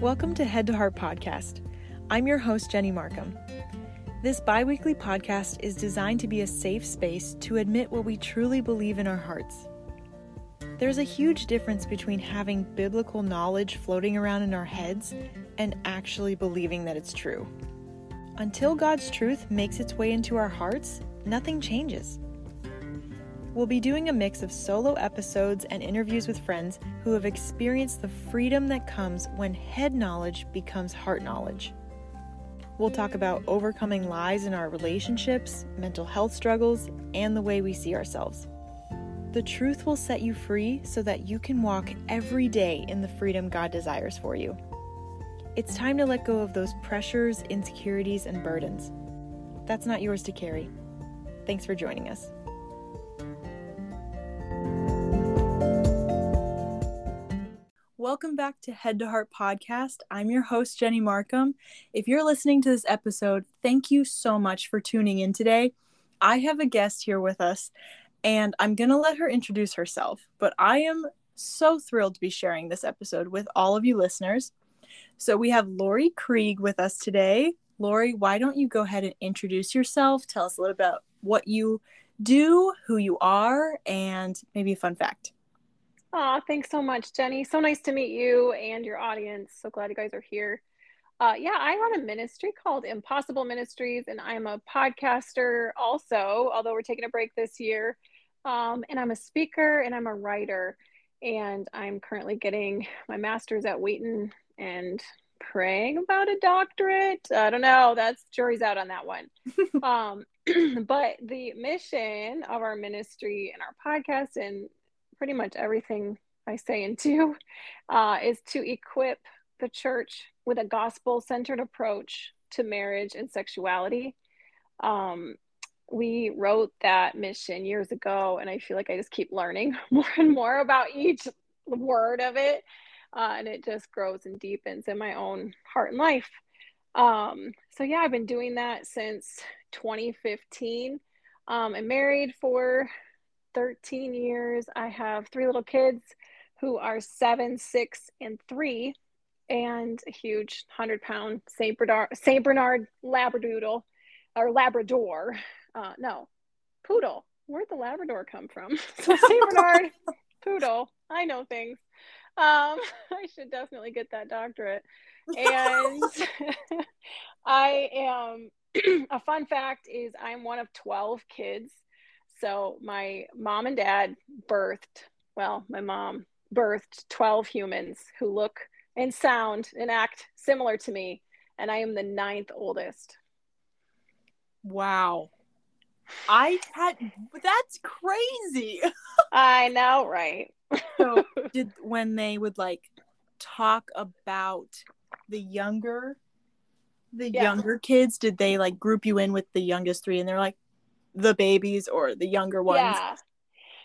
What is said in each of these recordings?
Welcome to Head to Heart Podcast. I'm your host, Jenny Markham. This bi weekly podcast is designed to be a safe space to admit what we truly believe in our hearts. There's a huge difference between having biblical knowledge floating around in our heads and actually believing that it's true. Until God's truth makes its way into our hearts, nothing changes. We'll be doing a mix of solo episodes and interviews with friends who have experienced the freedom that comes when head knowledge becomes heart knowledge. We'll talk about overcoming lies in our relationships, mental health struggles, and the way we see ourselves. The truth will set you free so that you can walk every day in the freedom God desires for you. It's time to let go of those pressures, insecurities, and burdens. That's not yours to carry. Thanks for joining us. Welcome back to Head to Heart Podcast. I'm your host, Jenny Markham. If you're listening to this episode, thank you so much for tuning in today. I have a guest here with us, and I'm going to let her introduce herself, but I am so thrilled to be sharing this episode with all of you listeners. So we have Laurie Krieg with us today. Laurie, why don't you go ahead and introduce yourself? Tell us a little about what you do, who you are, and maybe a fun fact. Aw, thanks so much, Jenny. So nice to meet you and your audience. So glad you guys are here. Uh, yeah, I run a ministry called Impossible Ministries, and I'm a podcaster also, although we're taking a break this year. Um, and I'm a speaker and I'm a writer. And I'm currently getting my master's at Wheaton and praying about a doctorate. I don't know. That's jury's out on that one. um, but the mission of our ministry and our podcast and pretty much everything I say and do uh, is to equip the church with a gospel centered approach to marriage and sexuality. Um, we wrote that mission years ago, and I feel like I just keep learning more and more about each word of it. Uh, and it just grows and deepens in my own heart and life. Um, so, yeah, I've been doing that since 2015. Um, I'm married for 13 years. I have three little kids who are seven, six, and three, and a huge 100 pound St. Bernard, St. Bernard Labradoodle or Labrador. Uh, no, poodle. Where'd the Labrador come from? so St. Bernard poodle. I know things. Um, I should definitely get that doctorate. And I am, a fun fact is I'm one of 12 kids so my mom and dad birthed, well, my mom birthed 12 humans who look and sound and act similar to me. And I am the ninth oldest. Wow. I had that's crazy. I know, right? so did when they would like talk about the younger the yeah. younger kids, did they like group you in with the youngest three and they're like, the babies or the younger ones. Yeah.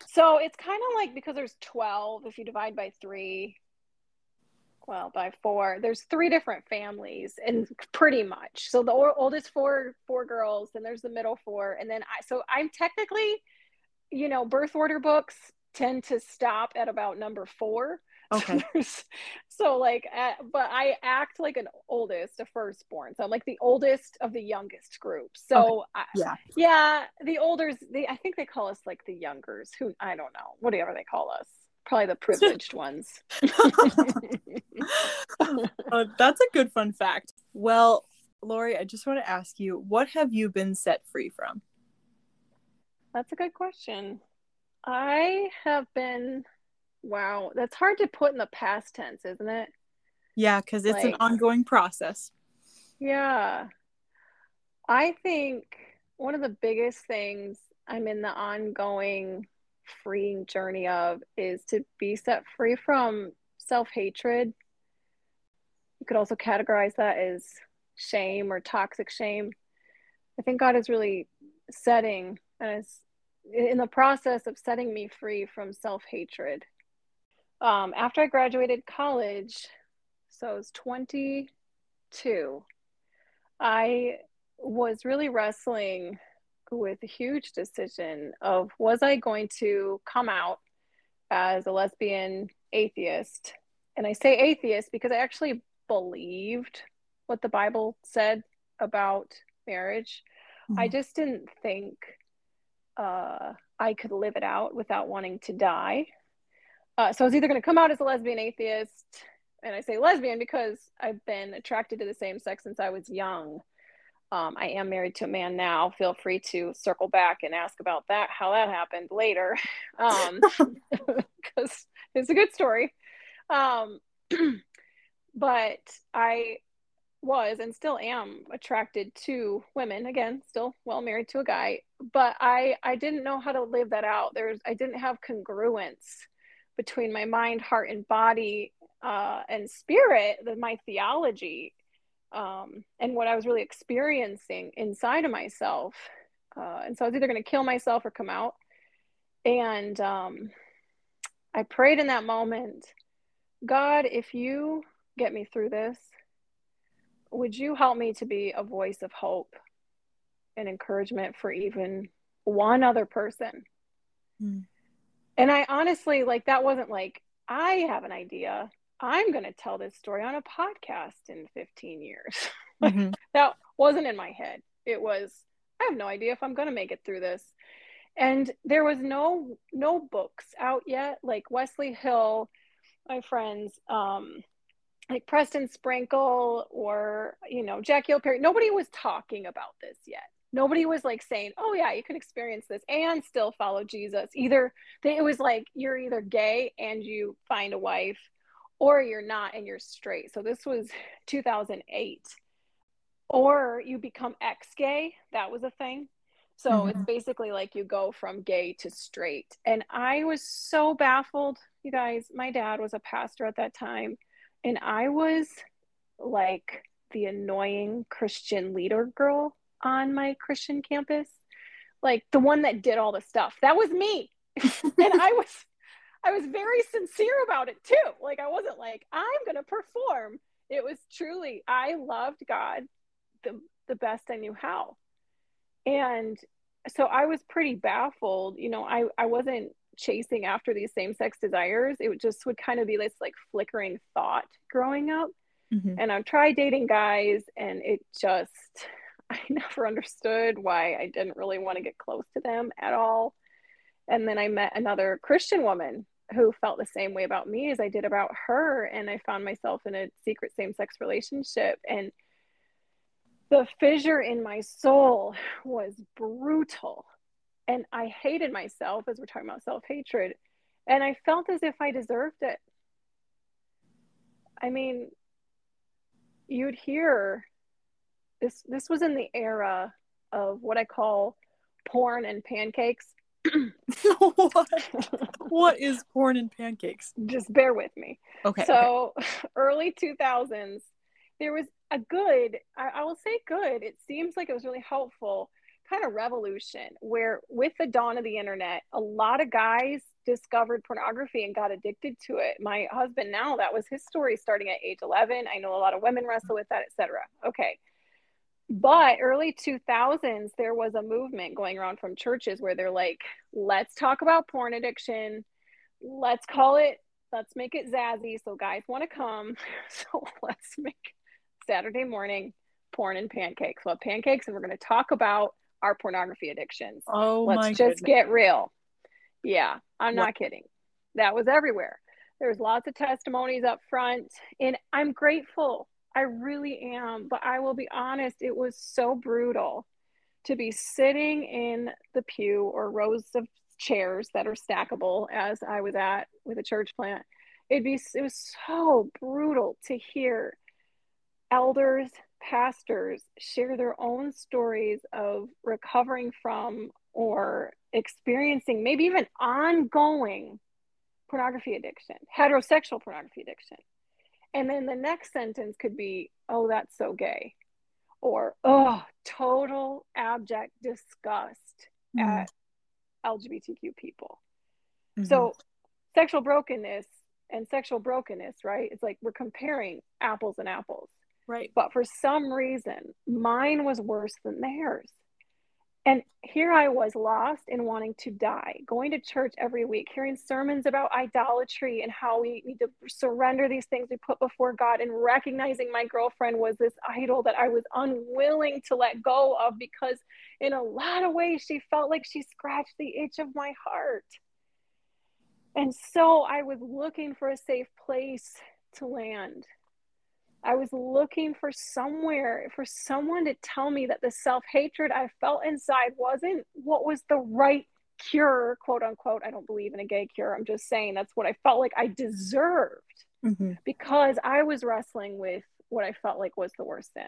So it's kind of like because there's 12, if you divide by three, well, by four, there's three different families and pretty much. So the oldest four, four girls, and there's the middle four. And then I, so I'm technically, you know, birth order books tend to stop at about number four. Okay. so like, uh, but I act like an oldest, a firstborn. So I'm like the oldest of the youngest group. So okay. I, yeah, yeah, the olders. They I think they call us like the youngers. Who I don't know, whatever they call us. Probably the privileged ones. uh, that's a good fun fact. Well, Laurie, I just want to ask you, what have you been set free from? That's a good question. I have been Wow, that's hard to put in the past tense, isn't it? Yeah, because it's like, an ongoing process. Yeah. I think one of the biggest things I'm in the ongoing freeing journey of is to be set free from self hatred. You could also categorize that as shame or toxic shame. I think God is really setting and is in the process of setting me free from self hatred um, after I graduated college, so I was 22, I was really wrestling with a huge decision of was I going to come out as a lesbian atheist? And I say atheist because I actually believed what the Bible said about marriage. Mm-hmm. I just didn't think uh, I could live it out without wanting to die. Uh, so I was either going to come out as a lesbian atheist, and I say lesbian because I've been attracted to the same sex since I was young. Um, I am married to a man now. Feel free to circle back and ask about that, how that happened later, because um, it's a good story. Um, but I was and still am attracted to women again still well married to a guy but i i didn't know how to live that out there's i didn't have congruence between my mind heart and body uh, and spirit the, my theology um, and what i was really experiencing inside of myself uh, and so i was either going to kill myself or come out and um, i prayed in that moment god if you get me through this would you help me to be a voice of hope and encouragement for even one other person? Mm. And I honestly, like, that wasn't like, I have an idea. I'm going to tell this story on a podcast in 15 years. Mm-hmm. that wasn't in my head. It was, I have no idea if I'm going to make it through this. And there was no no books out yet. Like Wesley Hill, my friends, um, like Preston Sprinkle or, you know, Jackie Perry, nobody was talking about this yet. Nobody was like saying, oh, yeah, you can experience this and still follow Jesus. Either they, it was like you're either gay and you find a wife or you're not and you're straight. So this was 2008. Or you become ex gay. That was a thing. So mm-hmm. it's basically like you go from gay to straight. And I was so baffled, you guys. My dad was a pastor at that time and I was like the annoying Christian leader girl on my Christian campus, like the one that did all the stuff. That was me. and I was I was very sincere about it too. Like I wasn't like I'm going to perform. It was truly I loved God the the best I knew how. And so I was pretty baffled. You know, I I wasn't chasing after these same sex desires. It just would kind of be this like flickering thought growing up. Mm-hmm. And I've tried dating guys, and it just, I never understood why I didn't really want to get close to them at all. And then I met another Christian woman who felt the same way about me as I did about her. And I found myself in a secret same sex relationship. And the fissure in my soul was brutal and I hated myself as we're talking about self hatred. And I felt as if I deserved it. I mean, you'd hear this, this was in the era of what I call porn and pancakes. what? what is porn and pancakes? Just bear with me. Okay. So, okay. early 2000s, there was a good, I, I will say good, it seems like it was really helpful kind of revolution where with the dawn of the internet a lot of guys discovered pornography and got addicted to it my husband now that was his story starting at age 11 i know a lot of women wrestle with that etc okay but early 2000s there was a movement going around from churches where they're like let's talk about porn addiction let's call it let's make it zazzy so guys want to come so let's make saturday morning porn and pancakes well pancakes and we're going to talk about our pornography addictions. Oh, let's just goodness. get real. Yeah, I'm what? not kidding. That was everywhere. There's lots of testimonies up front, and I'm grateful. I really am. But I will be honest, it was so brutal to be sitting in the pew or rows of chairs that are stackable, as I was at with a church plant. It'd be it was so brutal to hear elders pastors share their own stories of recovering from or experiencing maybe even ongoing pornography addiction, heterosexual pornography addiction. And then the next sentence could be, oh, that's so gay. Or, oh, total abject disgust mm-hmm. at LGBTQ people. Mm-hmm. So, sexual brokenness and sexual brokenness, right? It's like we're comparing apples and apples. Right. But for some reason, mine was worse than theirs. And here I was lost and wanting to die, going to church every week, hearing sermons about idolatry and how we need to surrender these things we put before God, and recognizing my girlfriend was this idol that I was unwilling to let go of because, in a lot of ways, she felt like she scratched the itch of my heart. And so I was looking for a safe place to land. I was looking for somewhere, for someone to tell me that the self hatred I felt inside wasn't what was the right cure, quote unquote. I don't believe in a gay cure. I'm just saying that's what I felt like I deserved mm-hmm. because I was wrestling with what I felt like was the worst sin.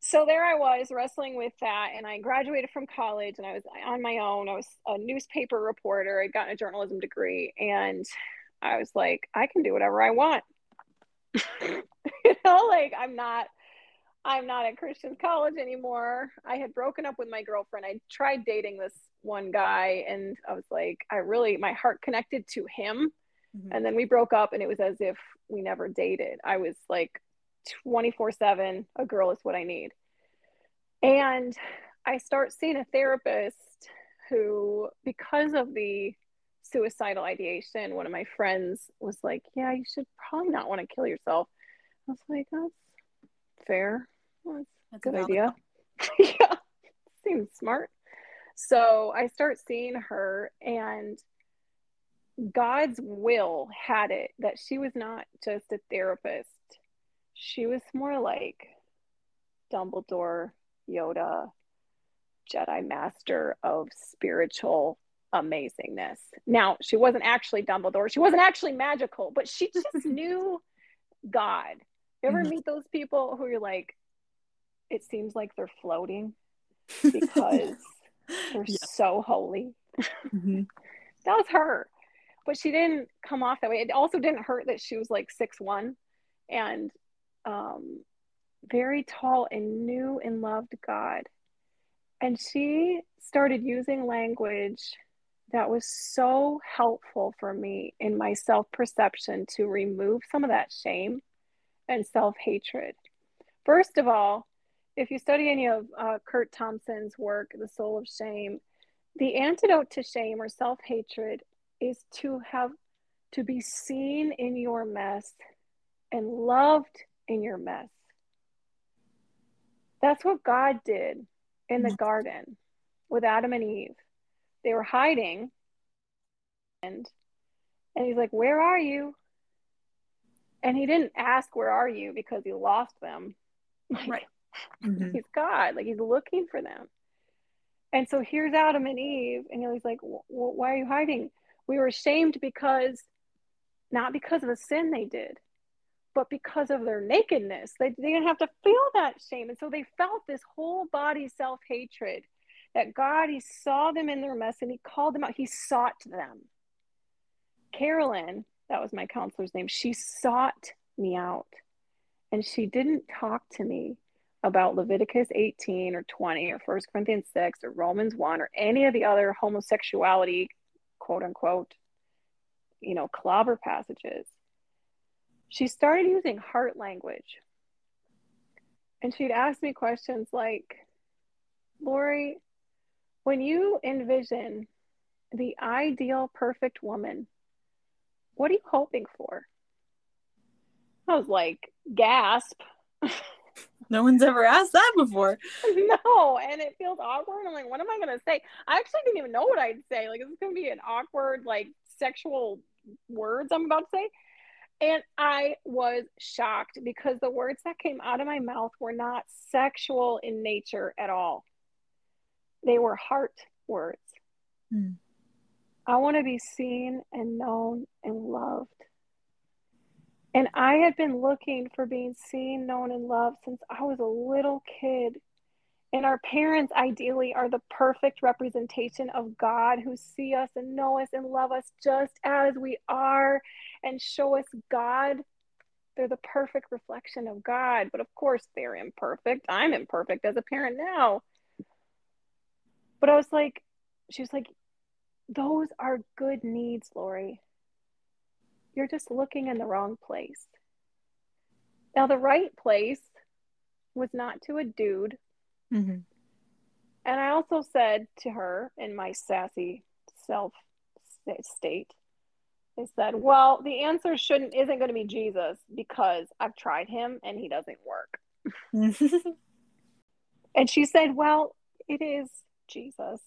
So there I was wrestling with that, and I graduated from college and I was on my own. I was a newspaper reporter, I got a journalism degree, and I was like, I can do whatever I want. you know, like I'm not I'm not at Christian college anymore. I had broken up with my girlfriend. I tried dating this one guy and I was like, I really my heart connected to him. Mm-hmm. And then we broke up and it was as if we never dated. I was like 24/7, a girl is what I need. And I start seeing a therapist who because of the suicidal ideation, one of my friends was like, Yeah, you should probably not want to kill yourself. I was like, That's fair. Well, that's, that's a good idea. yeah, seems smart. So I start seeing her, and God's will had it that she was not just a therapist, she was more like Dumbledore, Yoda, Jedi Master of spiritual amazingness. Now, she wasn't actually Dumbledore. She wasn't actually magical, but she just knew God. You ever mm-hmm. meet those people who you're like, it seems like they're floating because they're yeah. so holy? Mm-hmm. that was her. But she didn't come off that way. It also didn't hurt that she was like six one and um, very tall and knew and loved God. And she started using language that was so helpful for me in my self perception to remove some of that shame and self hatred. First of all, if you study any of uh, Curt Thompson's work, The Soul of Shame, the antidote to shame or self hatred is to have to be seen in your mess and loved in your mess. That's what God did in the mm-hmm. garden with Adam and Eve they were hiding. And and he's like where are you? And he didn't ask where are you? because he lost them. Like, right. Mm-hmm. he's god. Like he's looking for them. And so here's adam and eve and he's like why are you hiding? We were ashamed because not because of the sin they did but because of their nakedness. They, they didn't have to feel that shame. And so they felt this whole body self-hatred that God, He saw them in their mess and He called them out. He sought them. Carolyn, that was my counselor's name, she sought me out. And she didn't talk to me about Leviticus 18 or 20 or 1 Corinthians 6 or Romans 1 or any of the other homosexuality, quote unquote, you know, clobber passages. She started using heart language. And she'd ask me questions like, Laurie, when you envision the ideal perfect woman, what are you hoping for? I was like, gasp. No one's ever asked that before. No, and it feels awkward. I'm like, what am I gonna say? I actually didn't even know what I'd say. Like, this is gonna be an awkward, like, sexual words I'm about to say. And I was shocked because the words that came out of my mouth were not sexual in nature at all. They were heart words. Mm. I want to be seen and known and loved. And I had been looking for being seen, known, and loved since I was a little kid. And our parents, ideally, are the perfect representation of God who see us and know us and love us just as we are and show us God. They're the perfect reflection of God. But of course, they're imperfect. I'm imperfect as a parent now. But I was like, she was like, those are good needs, Laurie. You're just looking in the wrong place. Now, the right place was not to a dude. Mm-hmm. And I also said to her in my sassy self state, I said, well, the answer shouldn't isn't going to be Jesus because I've tried him and he doesn't work. and she said, well, it is Jesus.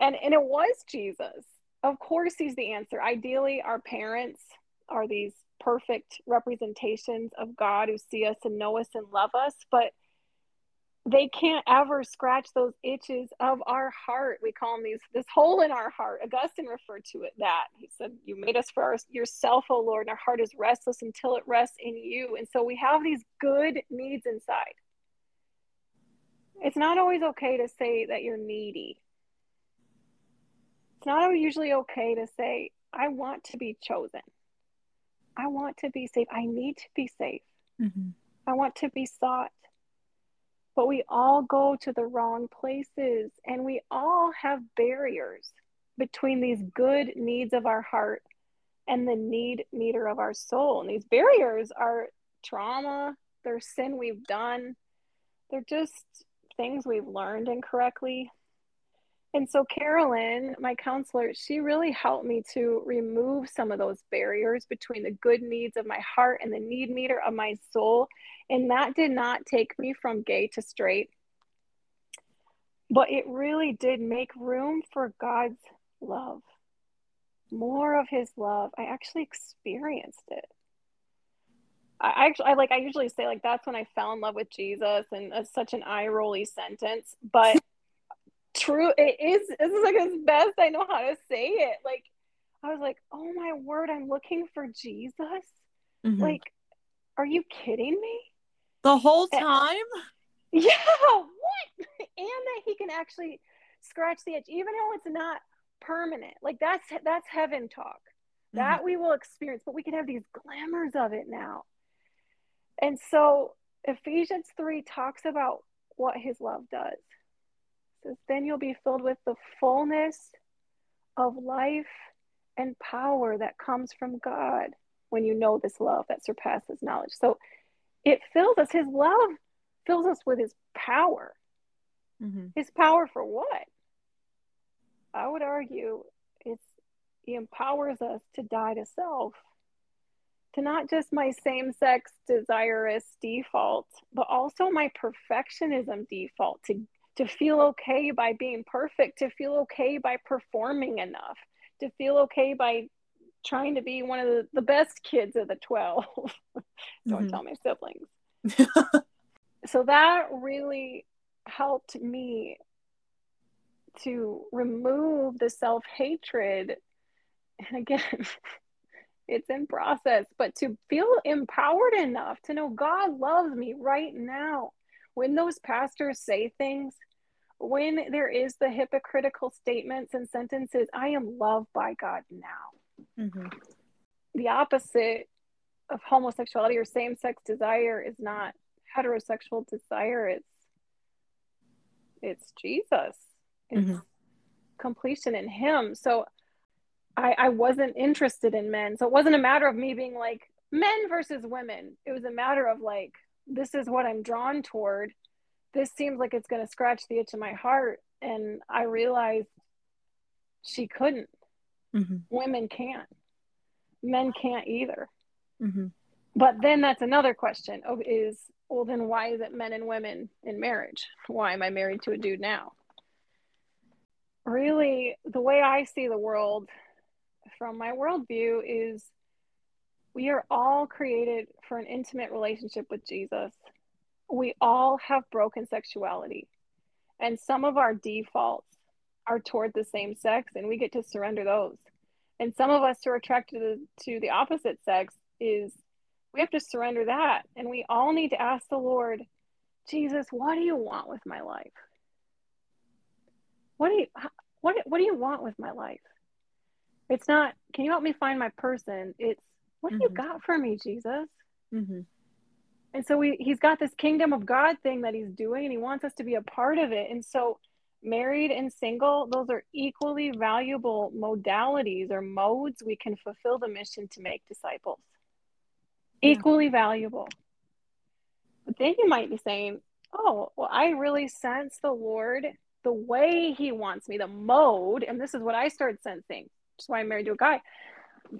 And and it was Jesus. Of course he's the answer. Ideally our parents are these perfect representations of God who see us and know us and love us, but they can't ever scratch those itches of our heart. We call them these this hole in our heart. Augustine referred to it that. He said, You made us for our, yourself, O Lord, and our heart is restless until it rests in you. And so we have these good needs inside. It's not always okay to say that you're needy. It's not usually okay to say, I want to be chosen. I want to be safe. I need to be safe. Mm-hmm. I want to be sought. But we all go to the wrong places and we all have barriers between these good needs of our heart and the need meter of our soul. And these barriers are trauma, they're sin we've done, they're just things we've learned incorrectly. And so, Carolyn, my counselor, she really helped me to remove some of those barriers between the good needs of my heart and the need meter of my soul. And that did not take me from gay to straight, but it really did make room for God's love, more of His love. I actually experienced it. I actually, I like, I usually say, like, that's when I fell in love with Jesus, and it's such an eye rolly sentence, but true it is this is like as best i know how to say it. Like i was like oh my word i'm looking for jesus? Mm-hmm. like are you kidding me? The whole time? And, yeah what? And that he can actually scratch the edge even though it's not permanent. Like that's that's heaven talk. Mm-hmm. that we will experience but we can have these glamours of it now and so ephesians 3 talks about what his love does says, Then you'll be filled with the fullness of life and power that comes from God when you know this love that surpasses knowledge. So it fills us, His love fills us with His power. Mm-hmm. His power for what? I would argue it's He empowers us to die to self to not just my same sex desirous default, but also my perfectionism default, to to feel okay by being perfect, to feel okay by performing enough, to feel okay by trying to be one of the, the best kids of the 12. Don't mm-hmm. tell my siblings. so that really helped me to remove the self hatred. And again, it's in process, but to feel empowered enough to know God loves me right now when those pastors say things, when there is the hypocritical statements and sentences, I am loved by God now. Mm-hmm. The opposite of homosexuality or same sex desire is not heterosexual desire, it's it's Jesus. It's mm-hmm. completion in him. So I, I wasn't interested in men. So it wasn't a matter of me being like men versus women. It was a matter of like this is what I'm drawn toward. This seems like it's going to scratch the itch in my heart. And I realized she couldn't. Mm-hmm. Women can't. Men can't either. Mm-hmm. But then that's another question of is, well, then why is it men and women in marriage? Why am I married to a dude now? Really, the way I see the world from my worldview is we are all created for an intimate relationship with Jesus. We all have broken sexuality, and some of our defaults are toward the same sex, and we get to surrender those. And some of us who are attracted to the, to the opposite sex is we have to surrender that, and we all need to ask the Lord, Jesus, what do you want with my life? What do you what what do you want with my life? It's not, can you help me find my person? It's what mm-hmm. do you mm-hmm. got for me, Jesus? Mm-hmm. And so we, he's got this kingdom of God thing that he's doing, and he wants us to be a part of it. And so, married and single, those are equally valuable modalities or modes we can fulfill the mission to make disciples. Yeah. Equally valuable. But then you might be saying, oh, well, I really sense the Lord, the way He wants me, the mode, and this is what I started sensing. That's why I'm married to a guy.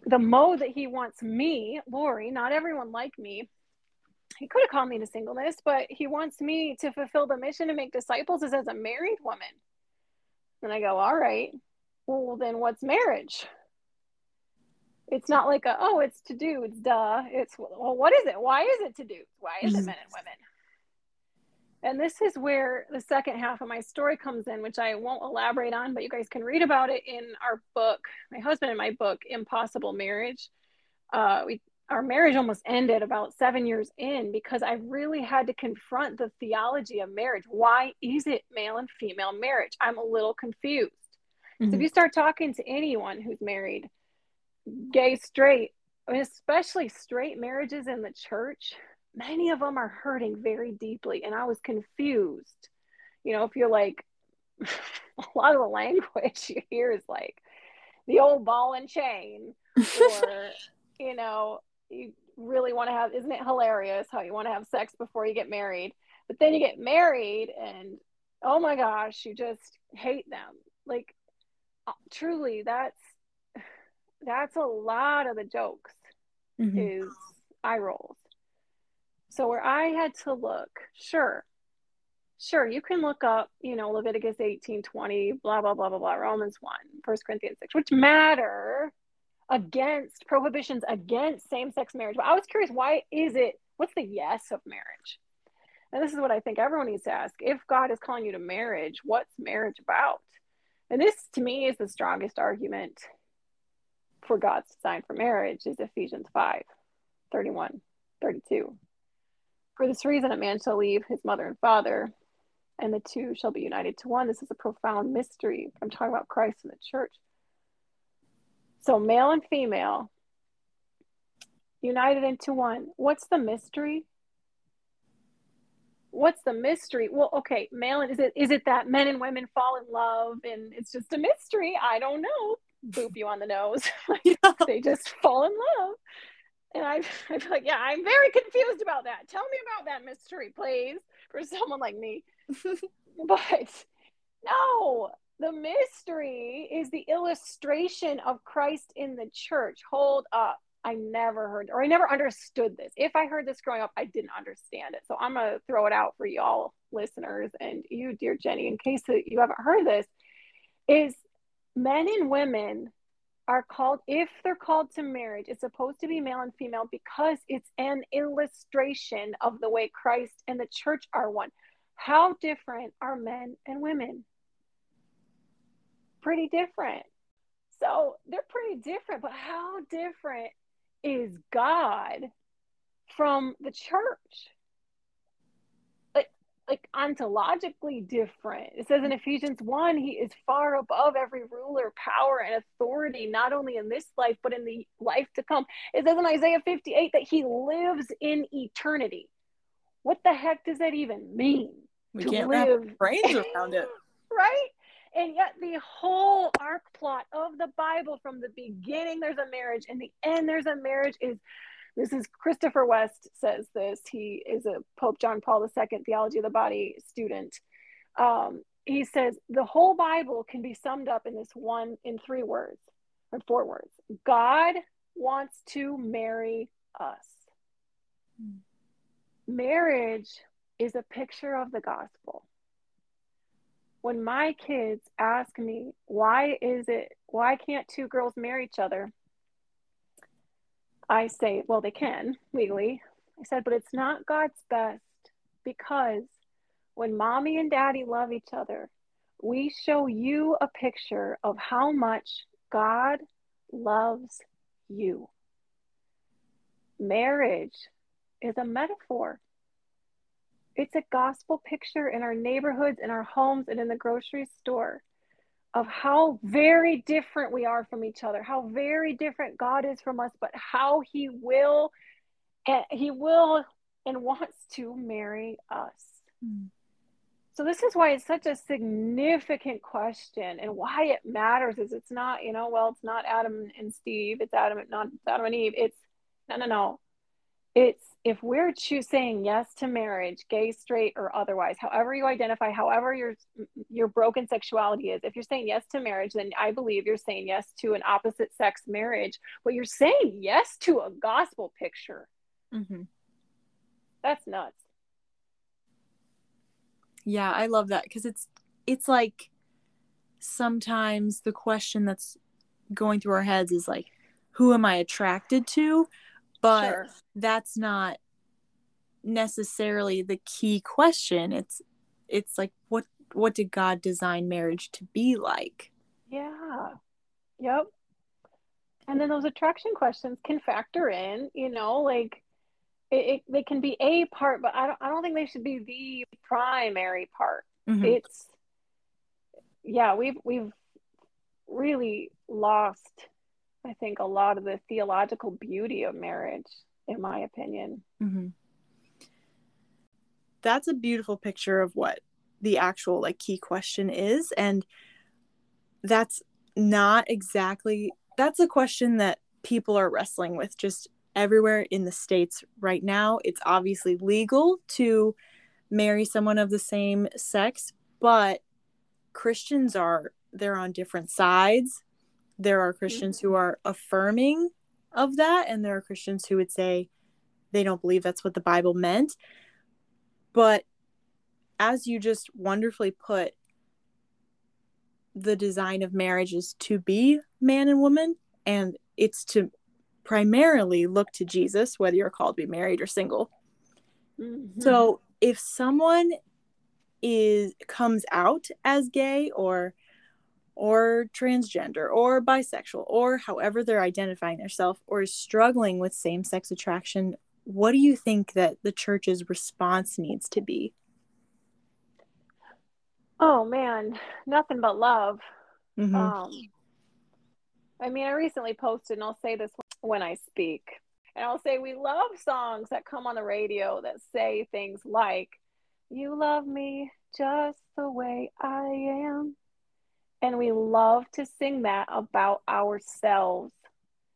The Mo that He wants me, Laurie, not everyone like me. He could have called me to singleness, but He wants me to fulfill the mission to make disciples is as a married woman. And I go, all right, well, then what's marriage? It's not like a, oh, it's to do, it's duh. It's, well, what is it? Why is it to do? Why is it men and women? And this is where the second half of my story comes in, which I won't elaborate on, but you guys can read about it in our book, my husband and my book, Impossible Marriage. Uh, we our marriage almost ended about seven years in because I really had to confront the theology of marriage. Why is it male and female marriage? I'm a little confused. Mm-hmm. So if mm-hmm. you start talking to anyone who's married, gay, straight, especially straight marriages in the church, many of them are hurting very deeply and i was confused. You know if you're like a lot of the language you hear is like the old ball and chain or you know you really want to have isn't it hilarious how you want to have sex before you get married? But then you get married and oh my gosh you just hate them. Like uh, truly that's that's a lot of the jokes mm-hmm. is eye rolls so where I had to look, sure, sure, you can look up, you know, Leviticus 18, 20, blah, blah, blah, blah, blah, Romans 1, 1 Corinthians 6, which matter against prohibitions against same-sex marriage. But I was curious, why is it, what's the yes of marriage? And this is what I think everyone needs to ask. If God is calling you to marriage, what's marriage about? And this to me is the strongest argument for God's design for marriage is Ephesians 5, 31, 32. For this reason, a man shall leave his mother and father, and the two shall be united to one. This is a profound mystery. I'm talking about Christ and the church. So, male and female united into one. What's the mystery? What's the mystery? Well, okay, male and is it is it that men and women fall in love and it's just a mystery? I don't know. Boop you on the nose. they just fall in love. And I, I feel like, yeah, I'm very confused about that. Tell me about that mystery, please, for someone like me. but no, the mystery is the illustration of Christ in the church. Hold up. I never heard or I never understood this. If I heard this growing up, I didn't understand it. So I'm going to throw it out for y'all listeners and you, dear Jenny, in case you haven't heard this, is men and women are called, if they're called to marriage, it's supposed to be male and female because it's an illustration of the way Christ and the church are one. How different are men and women? Pretty different. So they're pretty different, but how different is God from the church? Like ontologically different. It says in Ephesians 1, he is far above every ruler, power, and authority, not only in this life, but in the life to come. It says in Isaiah 58 that he lives in eternity. What the heck does that even mean? We can't live wrap brains around it. right? And yet, the whole arc plot of the Bible from the beginning, there's a marriage, and the end, there's a marriage, is this is Christopher West says this. He is a Pope John Paul II theology of the body student. Um, he says the whole Bible can be summed up in this one in three words or four words. God wants to marry us. Marriage is a picture of the gospel. When my kids ask me, why is it, why can't two girls marry each other? I say, well, they can legally. I said, but it's not God's best because when mommy and daddy love each other, we show you a picture of how much God loves you. Marriage is a metaphor. It's a gospel picture in our neighborhoods, in our homes, and in the grocery store of how very different we are from each other, how very different God is from us, but how He will and He will and wants to marry us. Mm. So this is why it's such a significant question, and why it matters is it's not you know well it's not Adam and Steve, it's Adam not it's Adam and Eve. It's no no no. It's if we're choosing saying yes to marriage, gay, straight, or otherwise, however you identify, however your your broken sexuality is, if you're saying yes to marriage, then I believe you're saying yes to an opposite sex marriage. But you're saying yes to a gospel picture. Mm-hmm. That's nuts. Yeah, I love that because it's it's like sometimes the question that's going through our heads is like, who am I attracted to? But sure. that's not necessarily the key question. It's it's like what what did God design marriage to be like? Yeah. Yep. And then those attraction questions can factor in, you know, like it, it, they can be a part, but I don't I don't think they should be the primary part. Mm-hmm. It's yeah, we've we've really lost I think a lot of the theological beauty of marriage, in my opinion. Mm-hmm. That's a beautiful picture of what the actual like key question is, and that's not exactly that's a question that people are wrestling with just everywhere in the states right now. It's obviously legal to marry someone of the same sex, but Christians are they're on different sides. There are Christians mm-hmm. who are affirming of that, and there are Christians who would say they don't believe that's what the Bible meant. But as you just wonderfully put, the design of marriage is to be man and woman, and it's to primarily look to Jesus, whether you're called to be married or single. Mm-hmm. So if someone is comes out as gay or or transgender or bisexual or however they're identifying themselves or is struggling with same-sex attraction what do you think that the church's response needs to be oh man nothing but love mm-hmm. um, i mean i recently posted and i'll say this when i speak and i'll say we love songs that come on the radio that say things like you love me just the way I am. And we love to sing that about ourselves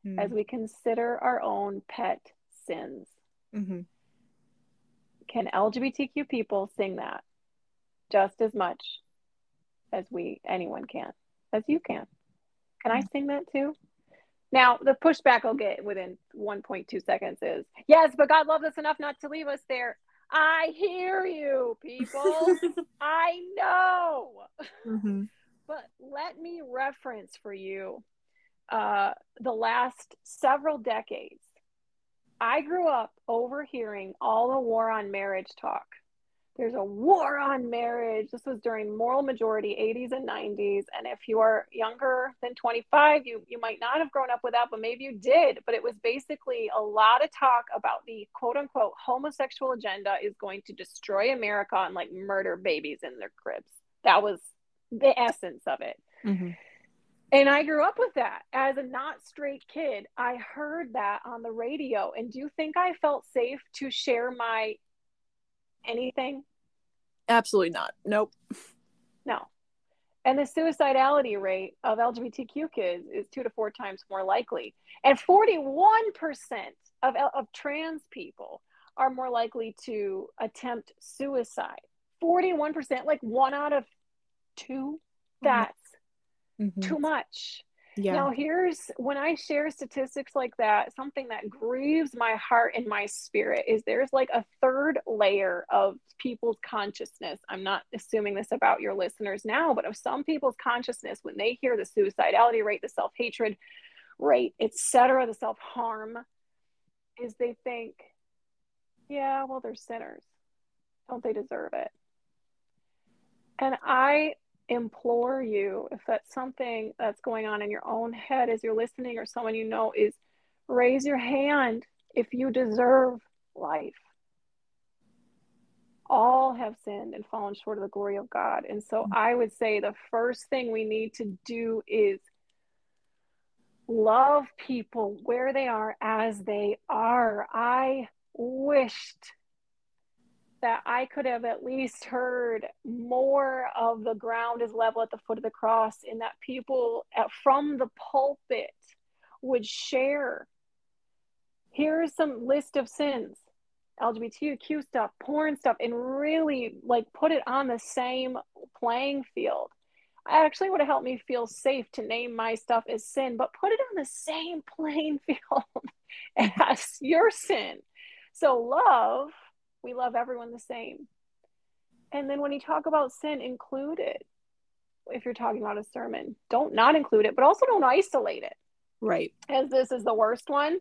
mm-hmm. as we consider our own pet sins. Mm-hmm. Can LGBTQ people sing that just as much as we anyone can, as you can? Can I mm. sing that too? Now, the pushback I'll get within 1.2 seconds is yes, but God loves us enough not to leave us there. I hear you, people. I know. Mm-hmm. But let me reference for you uh, the last several decades. I grew up overhearing all the war on marriage talk there's a war on marriage. This was during moral majority 80s and 90s. And if you are younger than 25, you, you might not have grown up with that, but maybe you did. But it was basically a lot of talk about the quote unquote homosexual agenda is going to destroy America and like murder babies in their cribs. That was the essence of it. Mm-hmm. And I grew up with that as a not straight kid. I heard that on the radio. And do you think I felt safe to share my anything? Absolutely not. Nope. No. And the suicidality rate of LGBTQ kids is two to four times more likely. And 41% of, of trans people are more likely to attempt suicide. 41%, like one out of two. That's mm-hmm. too much. Yeah. Now, here's when I share statistics like that, something that grieves my heart and my spirit is there's like a third layer of people's consciousness. I'm not assuming this about your listeners now, but of some people's consciousness when they hear the suicidality rate, the self hatred rate, etc., the self harm, is they think, yeah, well, they're sinners. Don't they deserve it? And I implore you if that's something that's going on in your own head as you're listening or someone you know is raise your hand if you deserve life all have sinned and fallen short of the glory of God. And so mm-hmm. I would say the first thing we need to do is love people where they are as they are. I wished that I could have at least heard more of the ground is level at the foot of the cross, in that people at, from the pulpit would share here's some list of sins lgbtq stuff porn stuff and really like put it on the same playing field. I actually would have helped me feel safe to name my stuff as sin but put it on the same playing field as your sin. So love we love everyone the same and then when you talk about sin include it if you're talking about a sermon don't not include it but also don't isolate it right as this is the worst one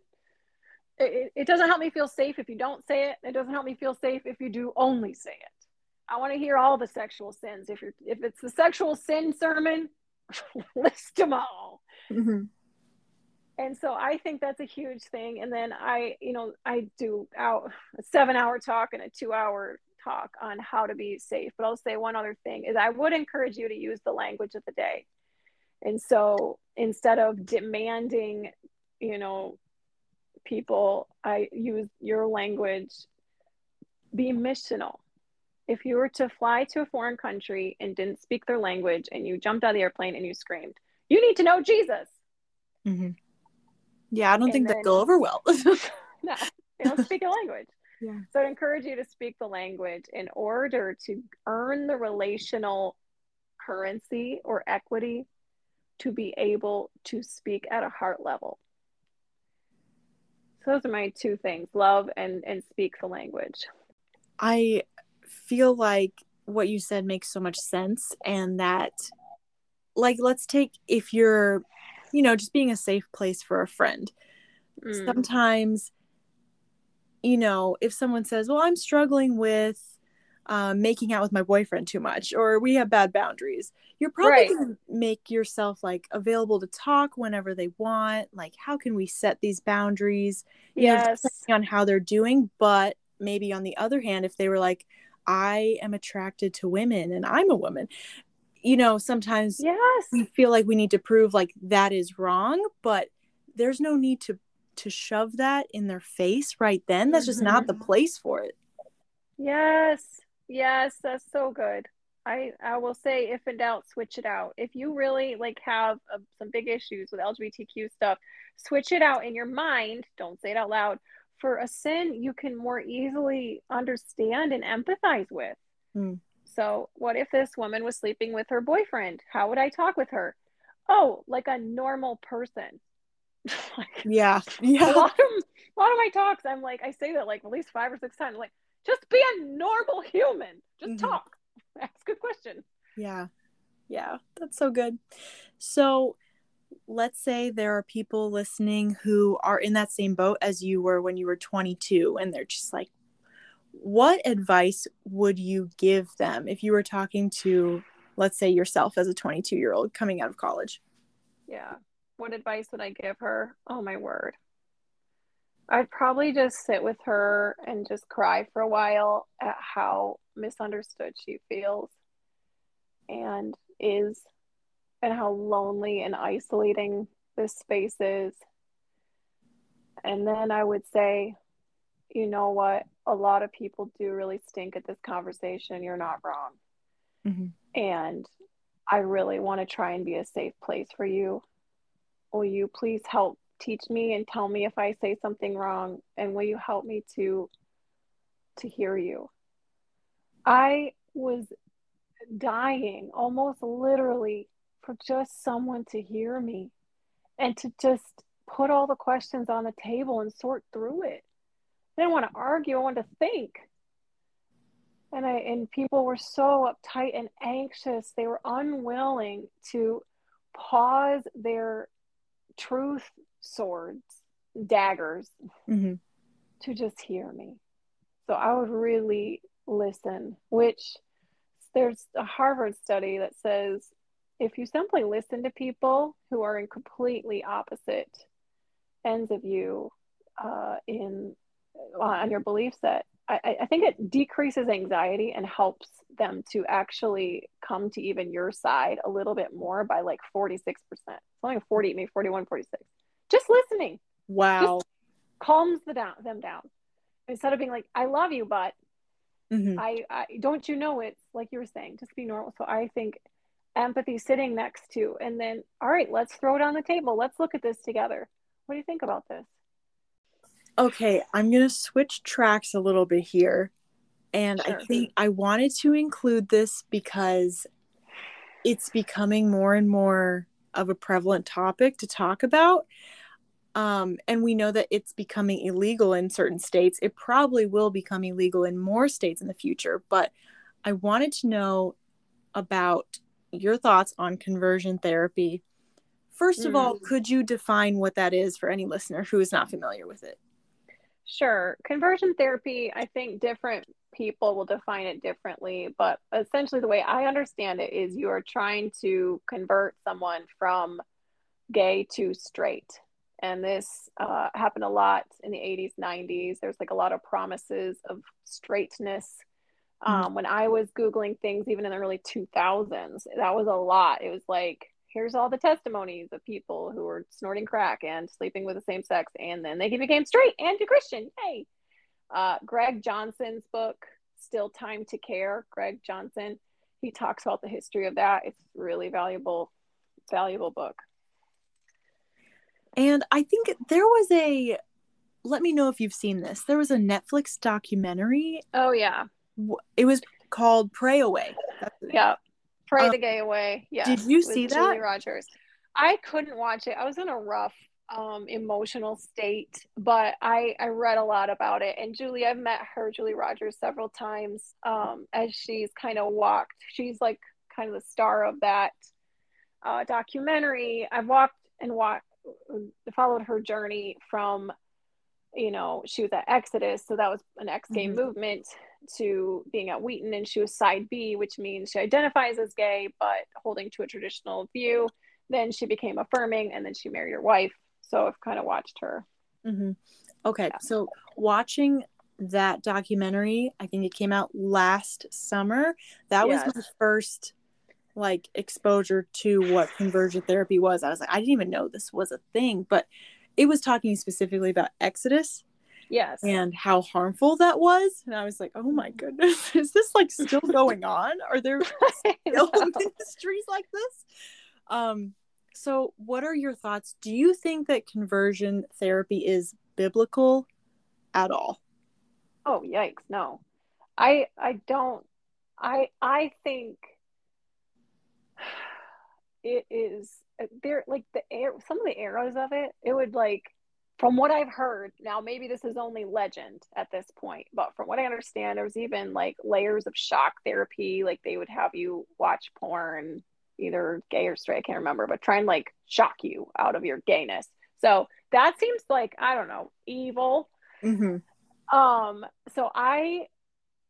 it, it doesn't help me feel safe if you don't say it. It doesn't help me feel safe if you do only say it. I want to hear all the sexual sins. If you're if it's the sexual sin sermon, list them all. Mm-hmm. And so I think that's a huge thing. And then I, you know, I do out a seven hour talk and a two hour talk on how to be safe. But I'll say one other thing is I would encourage you to use the language of the day. And so instead of demanding, you know, people, I use your language, be missional. If you were to fly to a foreign country and didn't speak their language and you jumped out of the airplane and you screamed, you need to know Jesus. Mm-hmm. Yeah, I don't and think that go over well. no, they don't speak a language. Yeah. So I encourage you to speak the language in order to earn the relational currency or equity to be able to speak at a heart level So those are my two things love and and speak the language i feel like what you said makes so much sense and that like let's take if you're you know just being a safe place for a friend mm. sometimes you know if someone says well i'm struggling with um, making out with my boyfriend too much or we have bad boundaries you're probably right. going to make yourself like available to talk whenever they want like how can we set these boundaries you yes. know on how they're doing but maybe on the other hand if they were like i am attracted to women and i'm a woman you know sometimes yes we feel like we need to prove like that is wrong but there's no need to to shove that in their face right then that's just mm-hmm. not the mm-hmm. place for it yes Yes, that's so good. I I will say, if in doubt, switch it out. If you really like have uh, some big issues with LGBTQ stuff, switch it out in your mind. Don't say it out loud. For a sin, you can more easily understand and empathize with. Mm. So, what if this woman was sleeping with her boyfriend? How would I talk with her? Oh, like a normal person. like, yeah, yeah. A lot, of, a lot of my talks, I'm like, I say that like at least five or six times. I'm like, just be a normal human. Just mm-hmm. talk. Ask a good question. Yeah. Yeah. That's so good. So let's say there are people listening who are in that same boat as you were when you were 22 and they're just like what advice would you give them if you were talking to let's say yourself as a 22 year old coming out of college? Yeah. What advice would i give her? Oh my word. I'd probably just sit with her and just cry for a while at how misunderstood she feels and is, and how lonely and isolating this space is. And then I would say, you know what? A lot of people do really stink at this conversation. You're not wrong. Mm-hmm. And I really want to try and be a safe place for you. Will you please help teach me and tell me if I say something wrong and will you help me to to hear you? I was dying almost literally for just someone to hear me and to just put all the questions on the table and sort through it. I didn't want to argue, I wanted to think. And I and people were so uptight and anxious. They were unwilling to pause their truth swords, daggers, mm-hmm. to just hear me. So I would really listen, which there's a Harvard study that says if you simply listen to people who are in completely opposite ends of you uh, in on your belief set, I, I think it decreases anxiety and helps them to actually come to even your side a little bit more by like 46%. It's only 40, maybe 41, 46 just listening. Wow. Just calms the down them down. Instead of being like i love you but mm-hmm. I, I don't you know it's like you were saying just be normal. So i think empathy sitting next to and then all right let's throw it on the table. Let's look at this together. What do you think about this Okay, I'm going to switch tracks a little bit here. And Sure. I think I wanted to include this because it's becoming more and more of a prevalent topic to talk about. Um, and we know that it's becoming illegal in certain states. It probably will become illegal in more states in the future. But I wanted to know about your thoughts on conversion therapy. First of Mm. all, could you define what that is for any listener who is not familiar with it? Sure. Conversion therapy, I think different people will define it differently, but essentially the way I understand it is you are trying to convert someone from gay to straight. And this uh, happened a lot in the 80s, 90s. There's like a lot of promises of straightness. Um, When I was Googling things, even in the early 2000s, that was a lot. It was like, here's all the testimonies of people who were snorting crack and sleeping with the same sex, and then they became straight and a Christian. Yay! Uh, Greg Johnson's book, Still Time to Care, Greg Johnson, he talks about the history of that. It's really valuable, valuable book. And I think there was a, let me know if you've seen this. There was a Netflix documentary. Oh yeah, It was called Pray Away. That's yeah. Pray Um, the gay away. Yeah. did you see Julie that? Rogers. I couldn't watch it. I was in a rough um, emotional state, but I I read a lot about it. And Julie, I've met her, Julie Rogers, several times um, as she's kind of walked. She's like kind of the star of that uh, documentary. I've walked and walked, followed her journey from, you know, she was at Exodus, so that was an ex gay Mhm. movement, to being at Wheaton, and she was side B, which means she identifies as gay but holding to a traditional view. Then she became affirming, and then she married her wife. So I've kind of watched her. hmm Okay, Yeah. so watching that documentary, I think it came out last summer. That was my first like exposure to what conversion therapy was. I was like, I didn't even know this was a thing, but it was talking specifically about Exodus Yes. and how harmful that was. And I was like, oh my goodness, is this like still going on? Are there still ministries like this? Um, so what are your thoughts? Do you think that conversion therapy is biblical at all? Oh yikes, no. I I don't I I think it is there like the air some of the arrows of it, it would like from what I've heard, now maybe this is only legend at this point, but from what I understand, there's even like layers of shock therapy, like they would have you watch porn, either gay or straight, I can't remember, but try and like shock you out of your gayness. So that seems like, I don't know, evil. Mm-hmm. Um, so I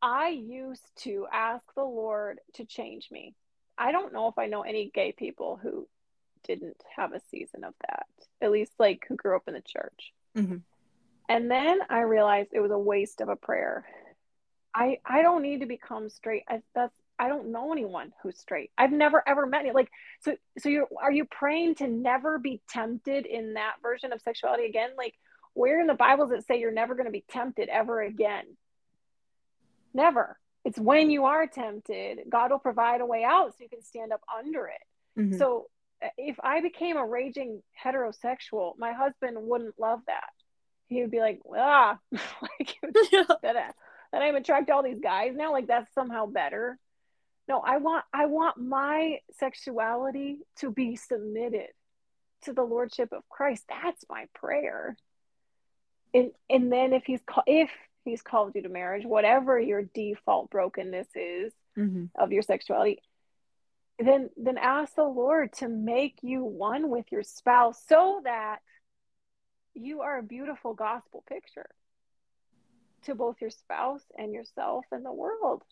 I used to ask the Lord to change me. I don't know if I know any gay people who didn't have a season of that. At least like who grew up in the church. Mhm. And then I realized it was a waste of a prayer. I I don't need to become straight. I that's I don't know anyone who's straight. I've never ever met any like so so you are you praying to never be tempted in that version of sexuality again? Like where in the Bible does it say you're never going to be tempted ever again? Never. It's when you are tempted, God will provide a way out so you can stand up under it. Mhm. So if I became a raging heterosexual, my husband wouldn't love that. He would be like, ah, like that, I- that I'm attracted to all these guys now. Like that's somehow better. No, I want I want my sexuality to be submitted to the lordship of Christ. That's my prayer. And and then if he's called if he's called you to marriage, whatever your default brokenness is, Mhm. of your sexuality then then ask the lord to make you one with your spouse so that you are a beautiful gospel picture to both your spouse and yourself and the world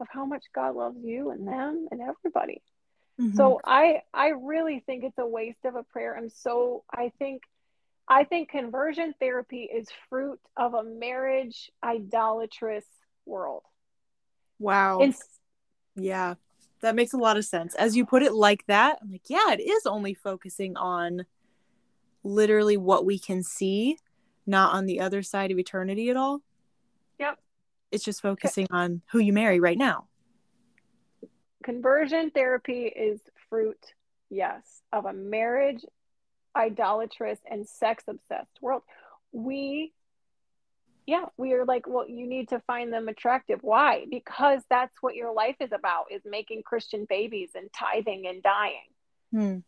of how much god loves you and them and everybody Mhm. so i i really think it's a waste of a prayer i'm so i think i think conversion therapy is fruit of a marriage idolatrous world wow. and Yeah, that makes a lot of sense. As you put it like that, I'm like, yeah, it is only focusing on literally what we can see, not on the other side of eternity at all. Yep. It's just focusing on who you marry right now. conversion therapy is fruit, yes, of a marriage idolatrous and sex obsessed world. We yeah, we are like, well, you need to find them attractive. Why? Because that's what your life is about is making Christian babies and tithing and dying. Hmm.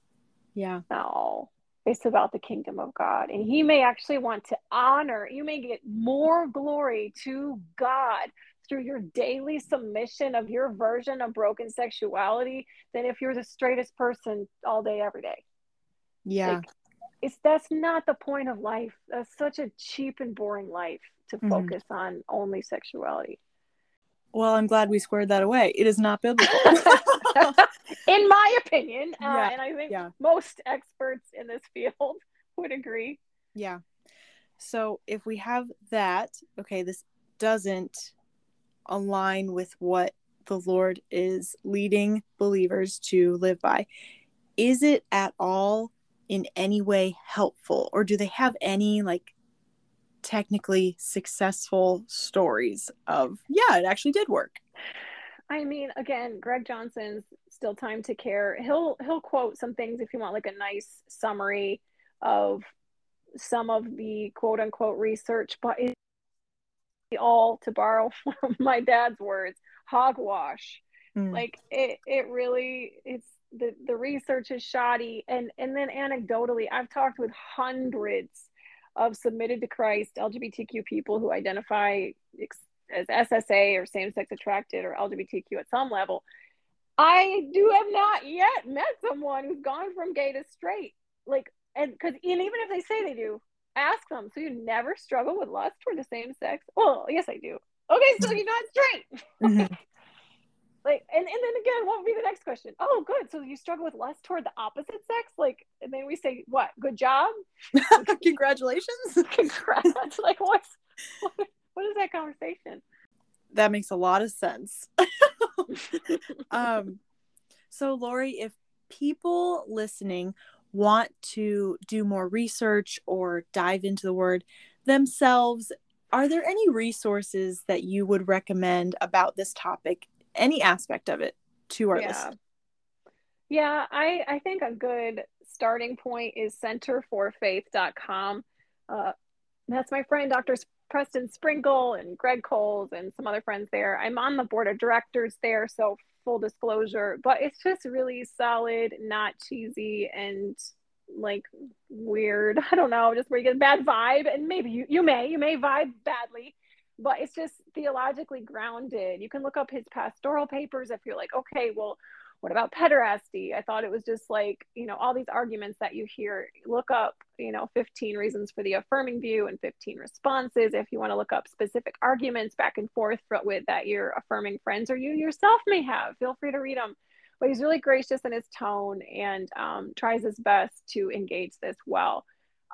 Yeah. No, it's about the kingdom of God. And he may actually want to honor, you may get more glory to God through your daily submission of your version of broken sexuality than if you're the straightest person all day, every day. Yeah. Like, it's that's not the point of life. That's such a cheap and boring life to Mhm. focus on only sexuality. Well, I'm glad we squared that away. It is not biblical. In my opinion, uh, Yeah, and I think yeah. most experts in this field would agree. yeah. So if we have that, okay, this doesn't align with what the Lord is leading believers to live by. Is it at all in any way helpful, or do they have any like technically successful stories of, yeah, it actually did work? I mean, again, Greg Johnson's still time to care. He'll he'll quote some things if you want like a nice summary of some of the quote unquote research, but it's all to borrow from my dad's words, hogwash. Mm. Like it it really it's the the research is shoddy and and then anecdotally I've talked with hundreds of submitted to Christ LGBTQ people who identify as SSA or same sex attracted or LGBTQ at some level. I do have not yet met someone who's gone from gay to straight. Like, and because, and even if they say they do, ask them. So you never struggle with lust toward the same sex? Well, yes, I do. Okay, so you're not straight. Mhm. Like, and, and then again, what would be the next question? Oh, good. So you struggle with lust toward the opposite sex? Like, and then we say, what? Good job? Congratulations. Congrats. like, what's, what, what is that conversation? That makes a lot of sense. um so Laurie, if people listening want to do more research or dive into the word themselves, are there any resources that you would recommend about this topic, any aspect of it to our yeah. listeners? Yeah, I, I think a good starting point is centerforfaith.com. Uh, that's my friend, Dr. Preston Sprinkle and Greg Coles and some other friends there. I'm on the board of directors there, so full disclosure, but it's just really solid, not cheesy and like weird. I don't know, just where you get a bad vibe. And maybe you, you may, you may vibe badly, but it's just theologically grounded. You can look up his pastoral papers if you're like, okay, well, what about pederasty? I thought it was just like, you know, all these arguments that you hear. Look up, you know, 15 reasons for the affirming view and 15 responses. If you want to look up specific arguments back and forth with that your affirming friends or you yourself may have, feel free to read them. But he's really gracious in his tone and um, tries his best to engage this well.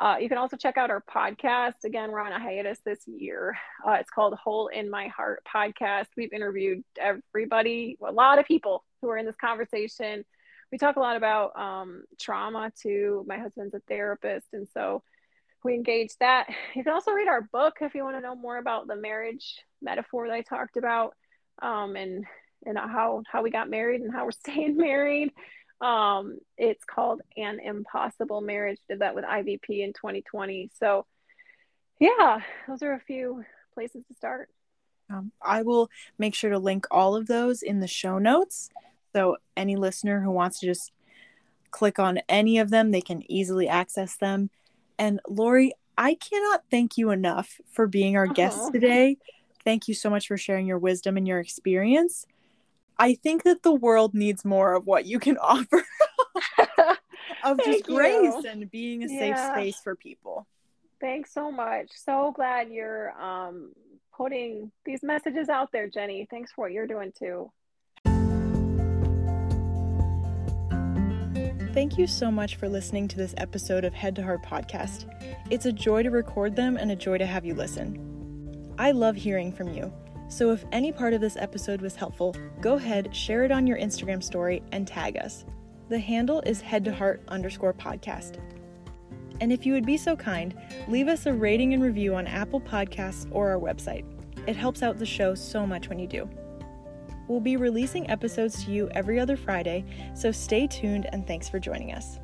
Uh, you can also check out our podcast. Again, we're on a hiatus this year. Uh, it's called Hole in My Heart podcast. We've interviewed everybody, a lot of people who are in this conversation. We talk a lot about um, trauma too. My husband's a therapist, and so we engage that. You can also read our book if you want to know more about the marriage metaphor that I talked about, um, and and how how we got married and how we're staying married. Um, it's called An Impossible Marriage. Did that with IVP in 2020. So, yeah, those are a few places to start. Um, I will make sure to link all of those in the show notes. So any listener who wants to just click on any of them, they can easily access them. And Laurie, I cannot thank you enough for being our guest Aw. today. Thank you so much for sharing your wisdom and your experience. I think that the world needs more of what you can offer of just you. grace and being a safe Yeah. space for people. Thanks so much. So glad you're um, putting these messages out there, Jenny. Thanks for what you're doing too. Thank you so much for listening to this episode of Head to Heart podcast. It's a joy to record them and a joy to have you listen. I love hearing from you. So if any part of this episode was helpful, go ahead, share it on your Instagram story, and tag us. The handle is head to heart underscore podcast. And if you would be so kind, leave us a rating and review on Apple Podcasts or our website. It helps out the show so much when you do. We'll be releasing episodes to you every other Friday, so stay tuned and thanks for joining us.